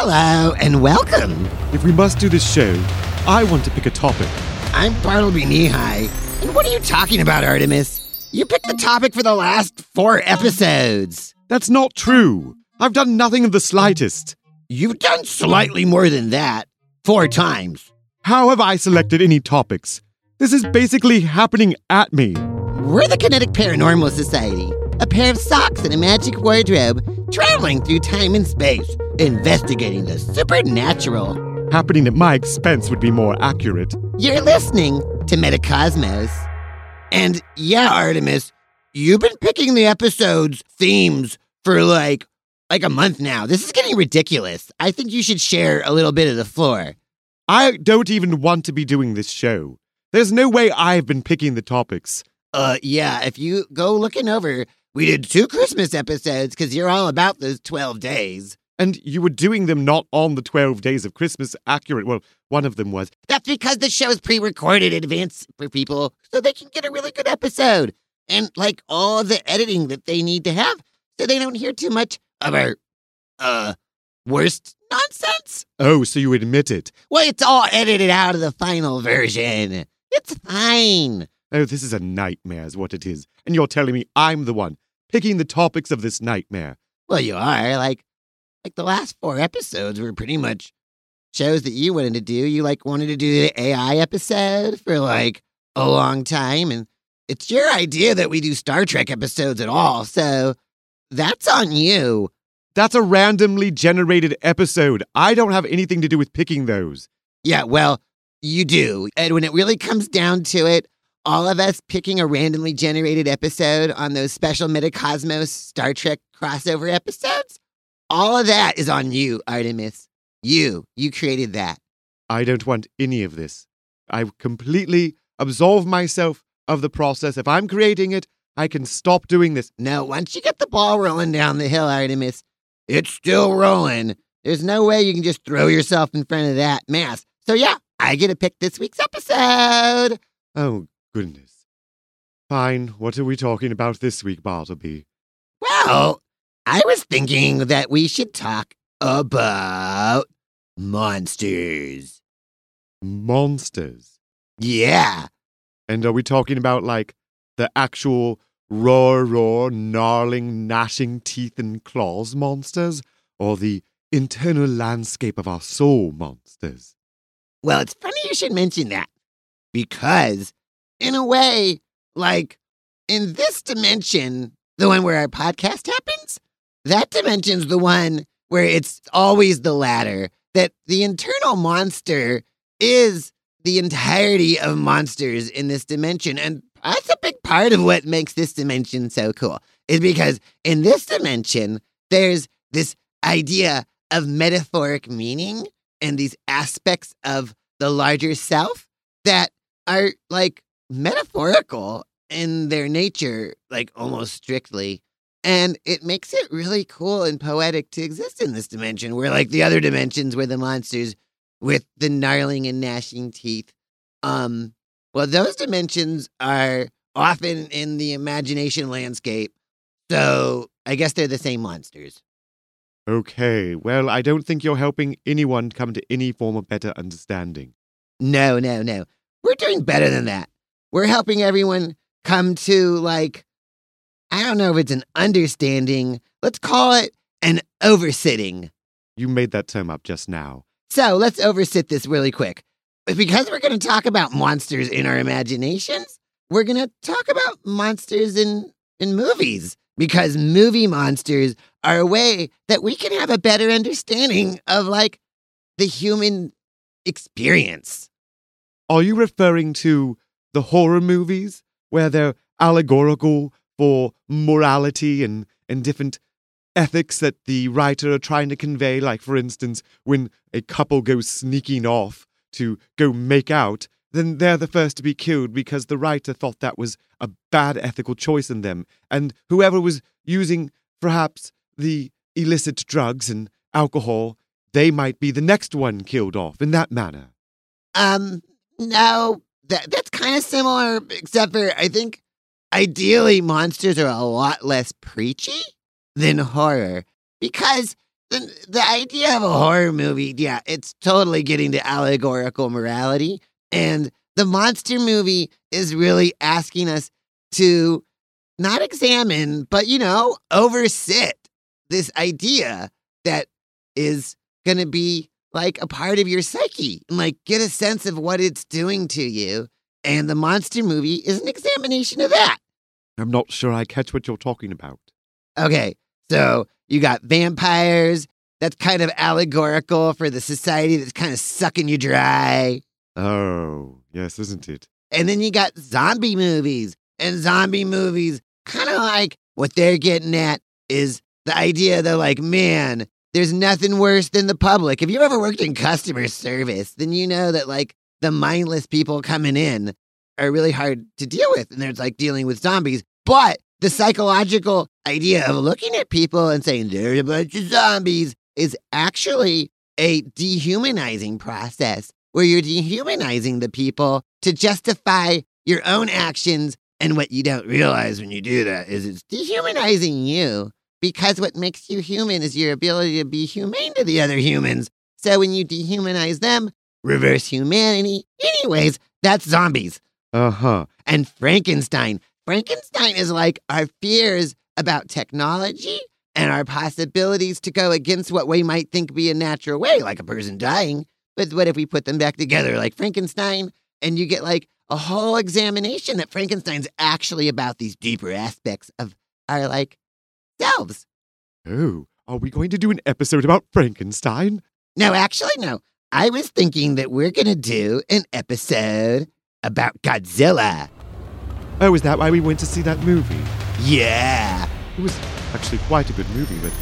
Hello and welcome. If we must do this show, I want to pick a topic. I'm Bartleby Neehi. And what are you talking about, Artemus? You picked the topic for the last four episodes. That's not true. I've done nothing of the slightest. You've done slightly more than that. Four times. How have I selected any topics? This is basically happening at me. We're the Kinetic Paranormal Society, a pair of socks and a magic wardrobe, traveling through time and space, investigating the supernatural. Happening at my expense would be more accurate. You're listening to Metacosmos. And yeah, Artemus, you've been picking the episodes themes for like like a month now. This is getting ridiculous. I think you should share a little bit of the floor. I don't even want to be doing this show. There's no way I've been picking the topics. Uh yeah, if you go looking over, we did two Christmas episodes cuz you're all about those 12 days. And you were doing them not on the 12 days of Christmas accurate. Well, one of them was. That's because the show is pre-recorded in advance for people so they can get a really good episode and like all the editing that they need to have so they don't hear too much of our uh worst nonsense. Oh, so you admit it. Well, it's all edited out of the final version. It's fine. Oh, this is a nightmare, is what it is. And you're telling me I'm the one picking the topics of this nightmare. Well, you are like like the last four episodes were pretty much shows that you wanted to do. You like wanted to do the AI episode for like a long time and it's your idea that we do Star Trek episodes at all. So that's on you. That's a randomly generated episode. I don't have anything to do with picking those. Yeah, well, you do. And when it really comes down to it, all of us picking a randomly generated episode on those special Metacosmos Star Trek crossover episodes, all of that is on you, Artemus. You, you created that. I don't want any of this. I completely absolve myself of the process. If I'm creating it, I can stop doing this. No, once you get the ball rolling down the hill, Artemus, it's still rolling. There's no way you can just throw yourself in front of that mass. So, yeah, I get to pick this week's episode. Oh, goodness. Fine. What are we talking about this week, Bartleby? Well, I was thinking that we should talk about monsters. Monsters. Yeah. And are we talking about like the actual roar, roar, gnarling, gnashing teeth and claws monsters? Or the internal landscape of our soul monsters? Well, it's funny you should mention that because, in a way, like in this dimension, the one where our podcast happens, that dimension's the one where it's always the latter, that the internal monster is the entirety of monsters in this dimension. And that's a big part of what makes this dimension so cool, is because in this dimension, there's this idea of metaphoric meaning and these aspects of the larger self that are like metaphorical in their nature, like almost strictly. And it makes it really cool and poetic to exist in this dimension, where like the other dimensions where the monsters with the gnarling and gnashing teeth. Um, well, those dimensions are often in the imagination landscape. So I guess they're the same monsters. Okay, well, I don't think you're helping anyone come to any form of better understanding. No, no, no. We're doing better than that. We're helping everyone come to, like, I don't know if it's an understanding. Let's call it an oversitting. You made that term up just now. So let's oversit this really quick. Because we're going to talk about monsters in our imaginations, we're going to talk about monsters in, in movies. Because movie monsters are a way that we can have a better understanding of, like, the human experience. Are you referring to the horror movies where they're allegorical for morality and, and different ethics that the writer are trying to convey? Like, for instance, when a couple goes sneaking off to go make out, then they're the first to be killed because the writer thought that was a bad ethical choice in them. And whoever was using perhaps the illicit drugs and alcohol, they might be the next one killed off in that manner. Um, no, that that's kind of similar, except for I think ideally monsters are a lot less preachy than horror because the, the idea of a horror movie, yeah, it's totally getting to allegorical morality. And the monster movie is really asking us to not examine, but, you know, oversit this idea that is going to be like a part of your psyche and like get a sense of what it's doing to you. And the monster movie is an examination of that. I'm not sure I catch what you're talking about. Okay, so you got vampires. That's kind of allegorical for the society that's kind of sucking you dry. Oh, yes, isn't it? And then you got zombie movies. And zombie movies, kind of like what they're getting at is the idea they're like, man, there's nothing worse than the public. If you've ever worked in customer service, then you know that like the mindless people coming in are really hard to deal with. And there's like dealing with zombies. But the psychological idea of looking at people and saying there's a bunch of zombies is actually a dehumanizing process where you're dehumanizing the people to justify your own actions. And what you don't realize when you do that is it's dehumanizing you because what makes you human is your ability to be humane to the other humans. So when you dehumanize them, reverse humanity. Anyways, that's zombies. Uh huh. And Frankenstein. Frankenstein is like our fears about technology and our possibilities to go against what we might think be a natural way, like a person dying. But what if we put them back together like Frankenstein and you get like a whole examination that Frankenstein's actually about these deeper aspects of our like selves? Oh, are we going to do an episode about Frankenstein? No, actually, no. I was thinking that we're going to do an episode about Godzilla. Oh, is that why we went to see that movie? Yeah. It was actually quite a good movie, but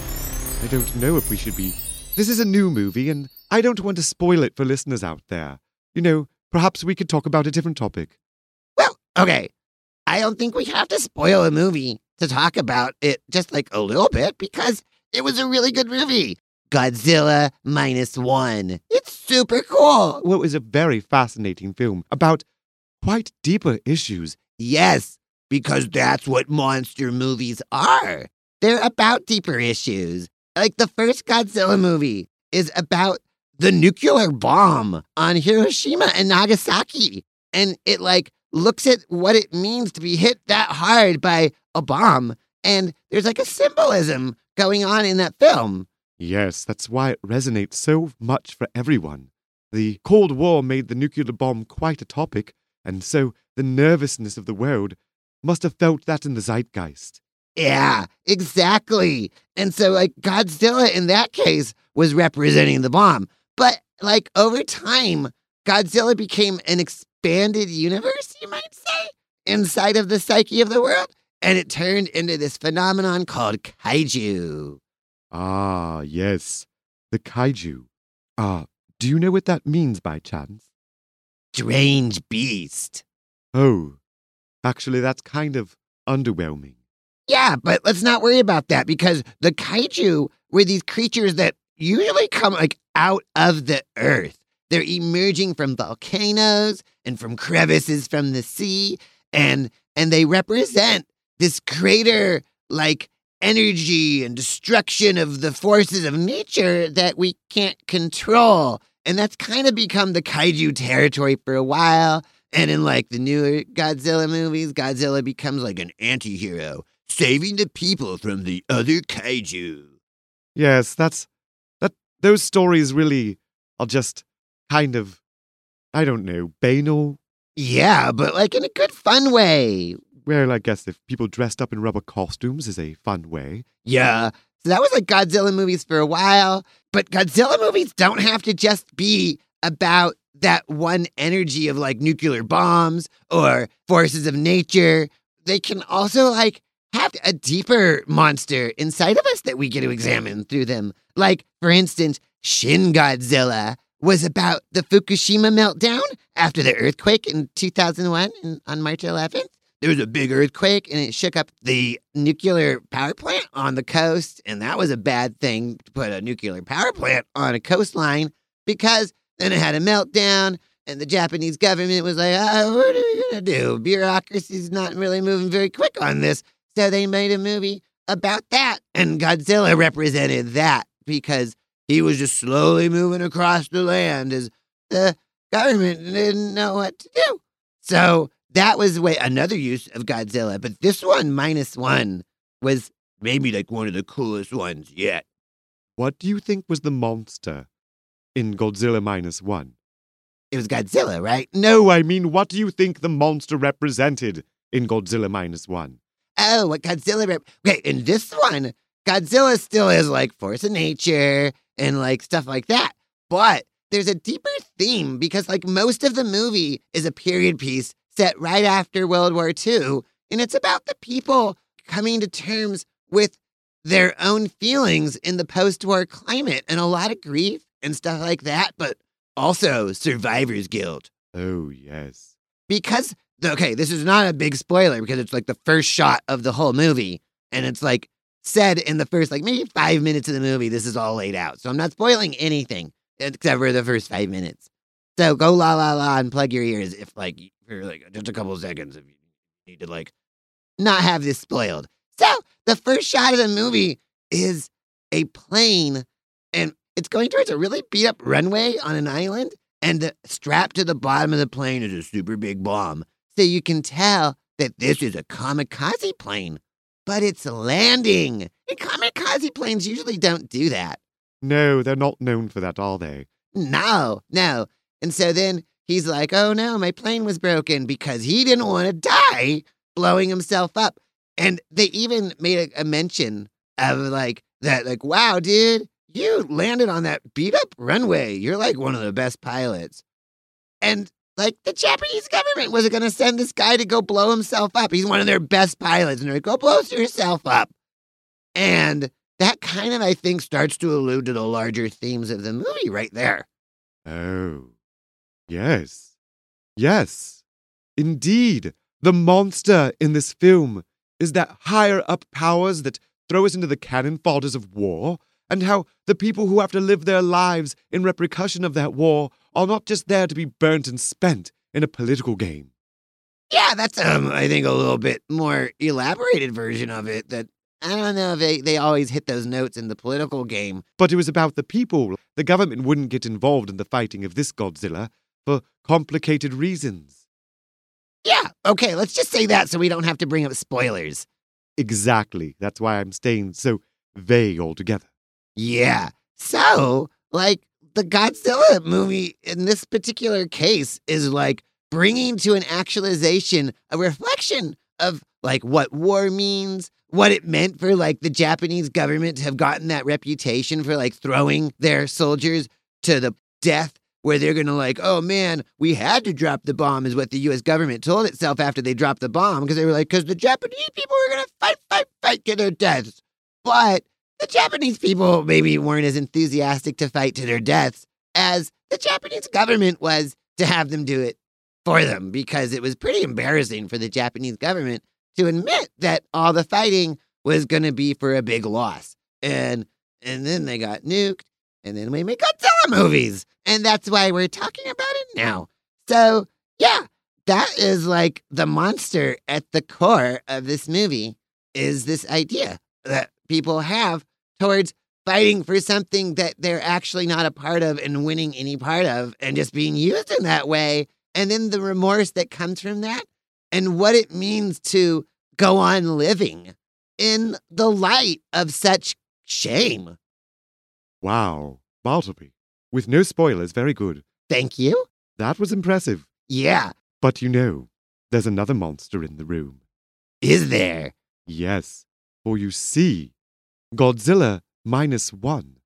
I don't know if we should be. This is a new movie, and I don't want to spoil it for listeners out there. You know, perhaps we could talk about a different topic. Well, okay. I don't think we have to spoil a movie to talk about it just like a little bit because it was a really good movie. Godzilla minus one. It's super cool. Well, it was a very fascinating film about quite deeper issues. Yes, because that's what monster movies are. They're about deeper issues. Like the first Godzilla movie is about the nuclear bomb on Hiroshima and Nagasaki. And it like looks at what it means to be hit that hard by a bomb. And there's like a symbolism going on in that film. Yes, that's why it resonates so much for everyone. The Cold War made the nuclear bomb quite a topic, and so the nervousness of the world must have felt that in the zeitgeist. Yeah, exactly. And so, like, Godzilla in that case was representing the bomb. But, like, over time, Godzilla became an expanded universe, you might say, inside of the psyche of the world. And it turned into this phenomenon called kaiju. Ah, yes, the kaiju. Ah, do you know what that means by chance? Strange beast. Oh, actually, that's kind of underwhelming. Yeah, but let's not worry about that because the kaiju were these creatures that usually come like out of the earth. They're emerging from volcanoes and from crevices from the sea and and they represent this greater like energy and destruction of the forces of nature that we can't control. And that's kind of become the kaiju territory for a while. And in like the newer Godzilla movies, Godzilla becomes like an anti hero, saving the people from the other kaiju. Yes, that's that. Those stories really are just kind of, I don't know, banal. Yeah, but like in a good fun way. Well, I guess if people dressed up in rubber costumes is a fun way. Yeah. So that was like Godzilla movies for a while. But Godzilla movies don't have to just be about that one energy of like nuclear bombs or forces of nature. They can also like have a deeper monster inside of us that we get to examine through them. Like, for instance, Shin Godzilla was about the Fukushima meltdown after the earthquake in 2001 in, on March 11th. There was a big earthquake and it shook up the nuclear power plant on the coast. And that was a bad thing to put a nuclear power plant on a coastline because then it had a meltdown and the Japanese government was like, oh, what are we going to do? Bureaucracy's not really moving very quick on this. So they made a movie about that. And Godzilla represented that because he was just slowly moving across the land as the government didn't know what to do. So that was way another use of Godzilla. But this one, minus one, was maybe like one of the coolest ones yet. What do you think was the monster in Godzilla minus one? It was Godzilla, right? No, I mean, what do you think the monster represented in Godzilla minus one? Oh, what Godzilla rep- Okay, in this one, Godzilla still is like force of nature and like stuff like that. But there's a deeper theme because like most of the movie is a period piece set right after World War II, and it's about the people coming to terms with their own feelings in the post-war climate and a lot of grief and stuff like that, but also survivor's guilt. Oh, yes. Because okay, this is not a big spoiler because it's like the first shot of the whole movie and it's like said in the first like maybe 5 minutes of the movie this is all laid out. So I'm not spoiling anything except for the first 5 minutes. So go la la la and plug your ears if like for like just a couple of seconds if you need to like not have this spoiled. So the first shot of the movie is a plane and it's going towards a really beat up runway on an island and the, strapped to the bottom of the plane is a super big bomb. So you can tell that this is a kamikaze plane, but it's landing. And kamikaze planes usually don't do that. No, they're not known for that, are they? No, no. And so then he's like, oh no, my plane was broken because he didn't want to die blowing himself up. And they even made a, a mention of like that, like, wow, dude, you landed on that beat up runway. You're like one of the best pilots. And like the Japanese government wasn't going to send this guy to go blow himself up. He's one of their best pilots. And they're like, go blow yourself up. And that kind of, I think, starts to allude to the larger themes of the movie right there. Oh, yes. Yes. Indeed, the monster in this film is that higher up powers that throw us into the cannon fodders of war, and how the people who have to live their lives in repercussion of that war are not just there to be burnt and spent in a political game. Yeah, that's um, I think a little bit more elaborated version of it. That I don't know if they, they always hit those notes in the political game. But it was about the people. The government wouldn't get involved in the fighting of this Godzilla for complicated reasons. Yeah, okay, let's just say that so we don't have to bring up spoilers. Exactly. That's why I'm staying so vague altogether. Yeah. So, like, the Godzilla movie in this particular case is like bringing to an actualization a reflection of like what war means, what it meant for like the Japanese government to have gotten that reputation for like throwing their soldiers to the death where they're going to like, oh man, we had to drop the bomb is what the US government told itself after they dropped the bomb because they were like cuz the Japanese people were going to fight fight fight to their deaths. But the Japanese people maybe weren't as enthusiastic to fight to their deaths as the Japanese government was to have them do it for them because it was pretty embarrassing for the Japanese government to admit that all the fighting was going to be for a big loss. And and then they got nuked and then we make Godzilla movies. And that's why we're talking about it now. So, yeah, that is like the monster at the core of this movie is this idea that people have towards fighting for something that they're actually not a part of and winning any part of and just being used in that way. And then the remorse that comes from that and what it means to go on living in the light of such shame. Wow. Bartleby. With no spoilers, very good. Thank you. That was impressive. Yeah. But you know, there's another monster in the room. Is there? Yes. For you see, Godzilla minus one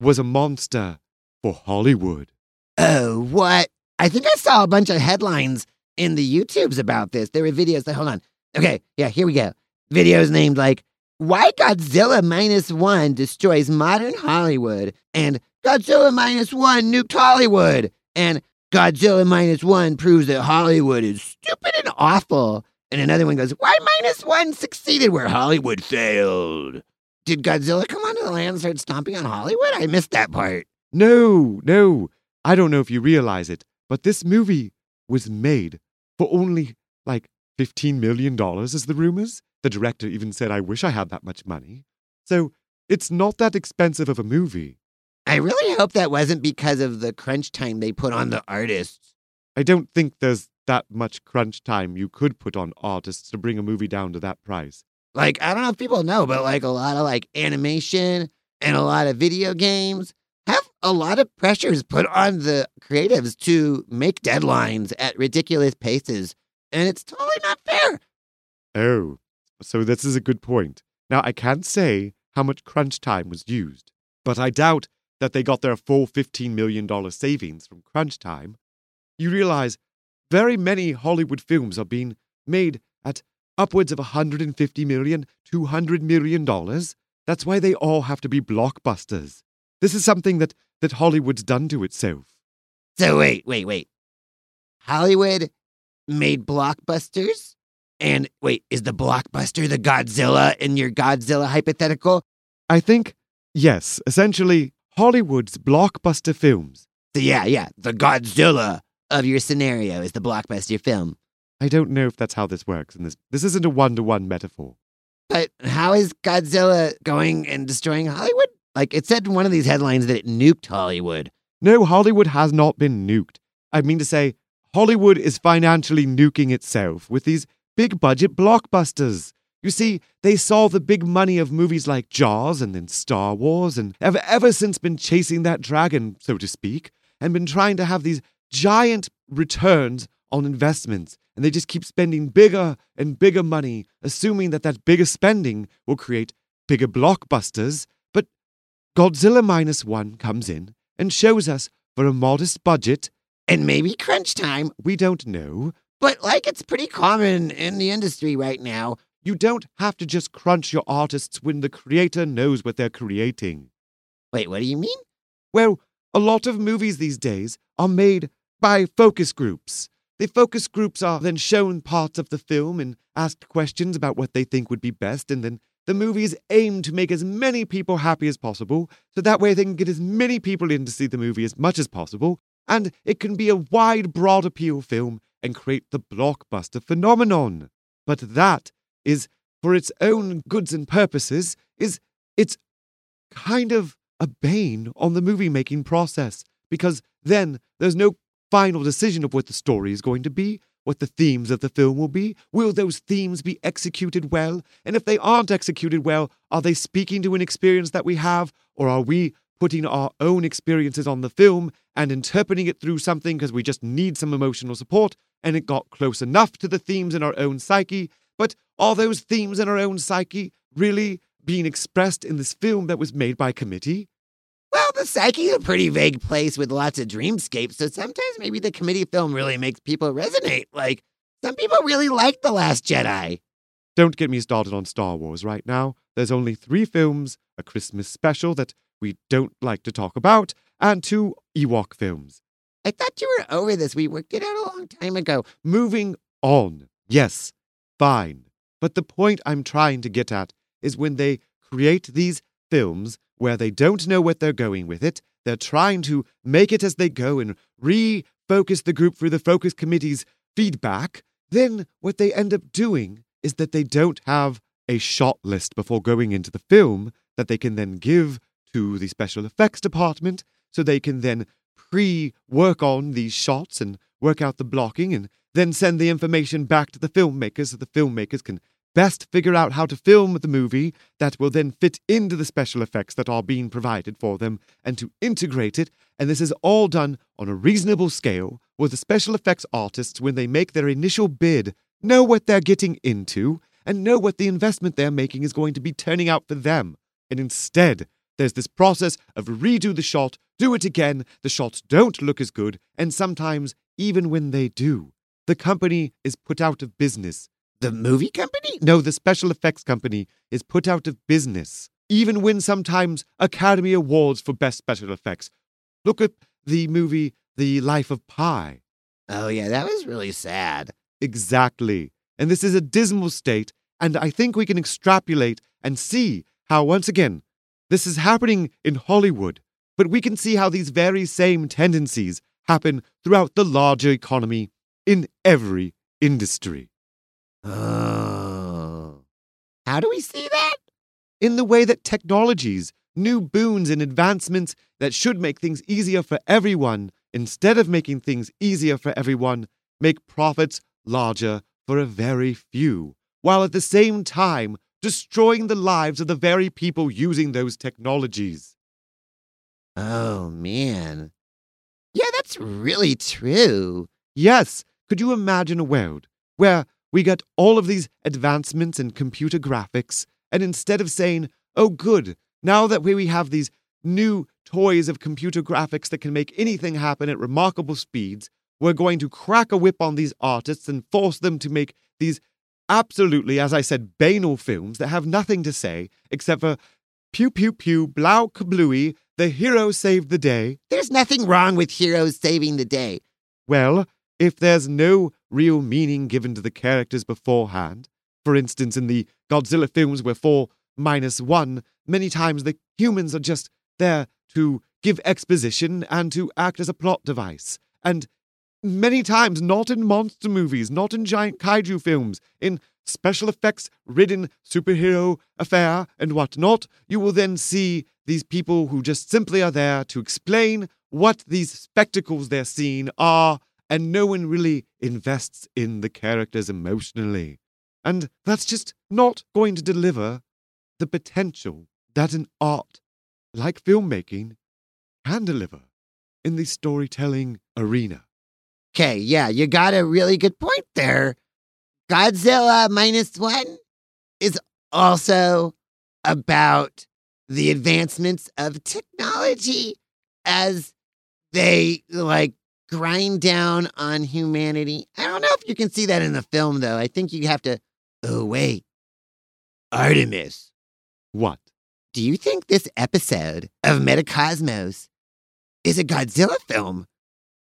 was a monster for Hollywood. Oh, what? I think I saw a bunch of headlines in the YouTubes about this. There were videos that, hold on. Okay, yeah, here we go. Videos named like, Why Godzilla Minus One Destroys Modern Hollywood, and Godzilla Minus One Nuked Hollywood, and Godzilla Minus One Proves that Hollywood is stupid and awful. And another one goes, Why Minus One Succeeded Where Hollywood Failed? Did Godzilla come onto the land and start stomping on Hollywood? I missed that part. No, no. I don't know if you realize it, but this movie was made for only like $15 million, as the rumors. The director even said, I wish I had that much money. So It's not that expensive of a movie. I really hope that wasn't because of the crunch time they put on the artists. I don't think there's that much crunch time you could put on artists to bring a movie down to that price. Like, I don't know if people know, but like a lot of like animation and a lot of video games have a lot of pressures put on the creatives to make deadlines at ridiculous paces. And it's totally not fair. Oh, so this is a good point. Now, I can't say how much crunch time was used, but I doubt that they got their full $15 million savings from crunch time. You realize very many Hollywood films are being made at upwards of $150 million, $200 million. That's why they all have to be blockbusters. This is something that, that Hollywood's done to itself. So, wait, wait, wait. Hollywood made blockbusters? And wait, is the blockbuster the Godzilla in your Godzilla hypothetical? I think, yes, essentially, Hollywood's blockbuster films. So, yeah, yeah, the Godzilla of your scenario is the blockbuster film. I don't know if that's how this works, and this this isn't a one to one metaphor. But how is Godzilla going and destroying Hollywood? Like it said in one of these headlines that it nuked Hollywood. No, Hollywood has not been nuked. I mean to say, Hollywood is financially nuking itself with these big budget blockbusters. You see, they saw the big money of movies like Jaws and then Star Wars, and have ever since been chasing that dragon, so to speak, and been trying to have these giant returns on investments. And they just keep spending bigger and bigger money, assuming that that bigger spending will create bigger blockbusters. But Godzilla Minus One comes in and shows us for a modest budget, And maybe crunch time. we don't know, But like it's pretty common in the industry right now. You don't have to just crunch your artists when the creator knows what they're creating. Wait, what do you mean? Well, a lot of movies these days are made by focus groups. The focus groups are then shown parts of the film and asked questions about what they think would be best, and then the movies aim to make as many people happy as possible, so that way they can get as many people in to see the movie as much as possible, and it can be a wide, broad appeal film and create the blockbuster phenomenon. But that is, for its own goods and purposes, is it's kind of a bane on the movie making process because then there's no final decision of what the story is going to be, what the themes of the film will be. Will those themes be executed well? And if they aren't executed well, are they speaking to an experience that we have, or are we putting our own experiences on the film and interpreting it through something because we just need some emotional support and it got close enough to the themes in our own psyche? But are those themes in our own psyche really being expressed in this film that was made by committee? Well, the psyche is a pretty vague place with lots of dreamscapes, so sometimes maybe the committee film really makes people resonate. Like, some people really like The Last Jedi. Don't get me started on Star Wars right now. There's only three films, a Christmas special that we don't like to talk about, and two Ewok films. I thought you were over this. We worked it out a long time ago. Moving on. Yes, fine. But the point I'm trying to get at is when they create these films where they don't know what they're going with it, they're trying to make it as they go and refocus the group through the focus committee's feedback, then what they end up doing is that they don't have a shot list before going into the film that they can then give to the special effects department so they can then pre work on these shots and work out the blocking and then send the information back to the filmmakers so the filmmakers can best figure out how to film the movie that will then fit into the special effects that are being provided for them and to integrate it. And this is all done on a reasonable scale where the special effects artists, when they make their initial bid, know what they're getting into and know what the investment they're making is going to be turning out for them. And instead, there's this process of redo the shot, do it again, the shots don't look as good, and sometimes, even when they do, the company is put out of business. The movie company? No, the special effects company is put out of business, even when sometimes Academy Awards for Best Special Effects. Look at the movie The Life of Pi. Oh, yeah, that was really sad. Exactly. And this is a dismal state, and I think we can extrapolate and see how, once again, this is happening in Hollywood, but we can see how these very same tendencies happen throughout the larger economy in every industry. Oh. How do we see that? in the way that technologies, new boons and advancements that should make things easier for everyone, instead of making things easier for everyone, make profits larger for a very few, while at the same time destroying the lives of the very people using those technologies. Oh, man. Yeah, that's really true. Yes, could you imagine a world where we get all of these advancements in computer graphics, and instead of saying, oh, good, now that we have these new toys of computer graphics that can make anything happen at remarkable speeds, we're going to crack a whip on these artists and force them to make these absolutely, as I said, banal films that have nothing to say except for pew pew pew, blow kablooey, the hero saved the day. There's nothing wrong with heroes saving the day. Well, if there's no real meaning given to the characters beforehand, for instance, in the Godzilla films where 4 minus 1, many times the humans are just there to give exposition and to act as a plot device. And many times, not in monster movies, not in giant kaiju films, in special effects ridden superhero affair and whatnot, you will then see these people who just simply are there to explain what these spectacles they're seeing are, and no one really invests in the characters emotionally. And that's just not going to deliver the potential that an art like filmmaking can deliver in the storytelling arena. Okay, yeah, you got a really good point there. Godzilla minus one is also about the advancements of technology as they like grind down on humanity. I don't know if you can see that in the film, though. I think you have to. Oh, wait. Artemus, What? do you think this episode of Metacosmos is a Godzilla film?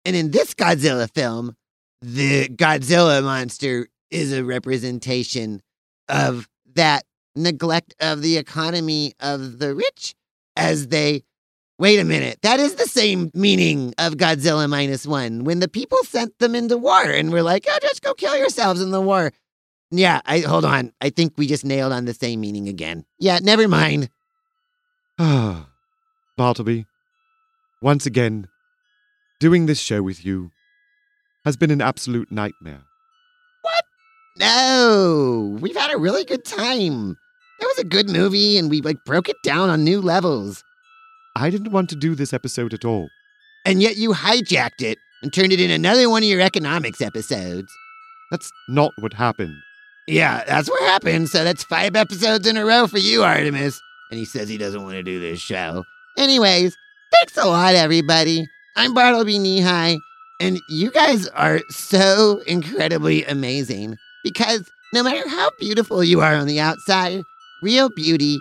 And in this Godzilla film, the Godzilla monster is a representation of that neglect of the economy of the rich as they Wait a minute. That is the same meaning of Godzilla minus one. When the people sent them into war and were like, oh, just go kill yourselves in the war. Yeah, I hold on. I think we just nailed on the same meaning again. Yeah, never mind. Ah, Bartleby, once again, doing this show with you has been an absolute nightmare. No, we've had a really good time. It was a good movie and we like broke it down on new levels. I didn't want to do this episode at all. And yet you hijacked it and turned it in another one of your economics episodes. That's not what happened. Yeah, that's what happened. So that's five episodes in a row for you, Artemus. And he says he doesn't want to do this show. Anyways, thanks a lot, everybody. I'm Bartleby Neehi, and you guys are so incredibly amazing because no matter how beautiful you are on the outside, real beauty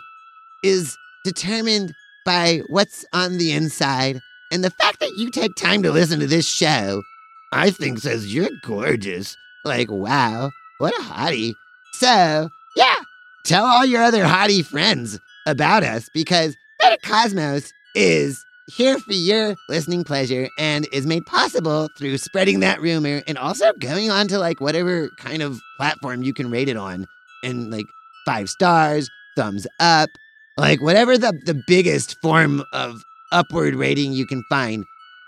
is determined by what's on the inside. And the fact that you take time to listen to this show, I think says you're gorgeous. Like, wow, what a hottie. So, yeah, tell all your other hottie friends about us because Metacosmos is here for your listening pleasure and is made possible through spreading that rumor and also going on to like whatever kind of platform you can rate it on and like five stars, thumbs up, like whatever the, the biggest form of upward rating you can find.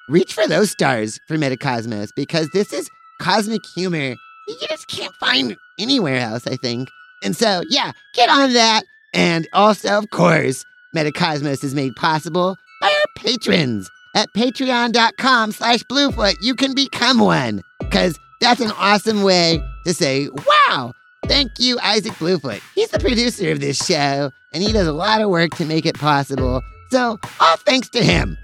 Reach for those stars for Metacosmos because this is cosmic humor you just can't find anywhere else, I think. And so, yeah, get on that. And also, of course, Metacosmos is made possible patrons at patreon.com slash bluefoot. You can become one because that's an awesome way to say, wow, thank you, Isaac Bluefoot. He's the producer of this show and he does a lot of work to make it possible. So, all thanks to him.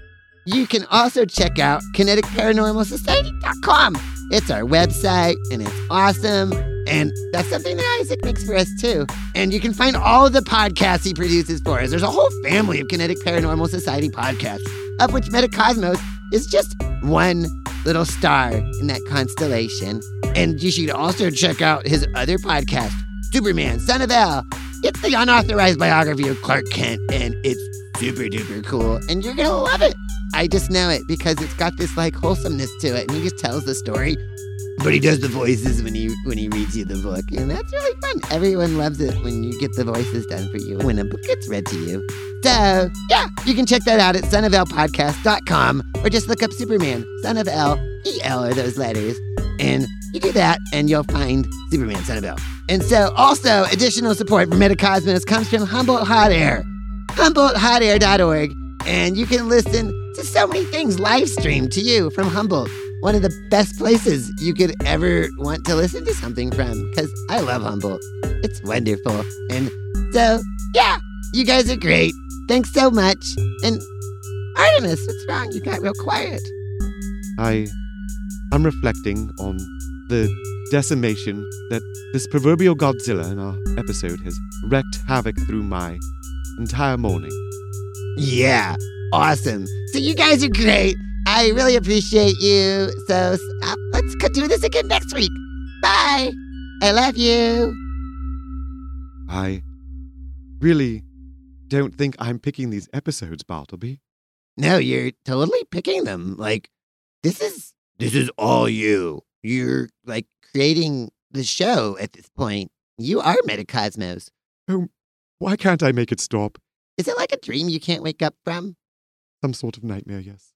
You can also check out kineticparanormalsociety.com. It's our website and it's awesome. And that's something that Isaac makes for us too. And you can find all the podcasts he produces for us. There's a whole family of Kinetic Paranormal Society podcasts, of which Metacosmos is just one little star in that constellation. And you should also check out his other podcast, Superman, Son of El. It's the unauthorized biography of Clark Kent, and it's super duper cool. And you're gonna love it. I just know it because it's got this like wholesomeness to it, and he just tells the story but he does the voices when he when he reads you the book, and that's really fun. Everyone loves it when you get the voices done for you when a book gets read to you. So yeah, you can check that out at sonofelpodcast.com or just look up Superman. Son of El, E L are those letters, and you do that, and you'll find Superman, Son of El. And so, also, additional support for Metacosmos comes from Humboldt Hot Air, HumboldtHotAir.org, and you can listen to so many things live streamed to you from Humboldt. One of the best places you could ever want to listen to something from, because I love Humboldt. It's wonderful. And so, yeah, you guys are great. Thanks so much. And Artemus, what's wrong? You got real quiet. I I'm reflecting on the decimation that this proverbial Godzilla in our episode has wreaked havoc through my entire morning. Yeah, awesome. So you guys are great. I really appreciate you. So uh, let's do this again next week. Bye. I love you. I really don't think I'm picking these episodes, Bartleby. No, you're totally picking them. Like this is this is all you. You're like creating the show at this point. You are Metacosmos. Why can't I make it stop? Is it like a dream you can't wake up from? Some sort of nightmare, yes.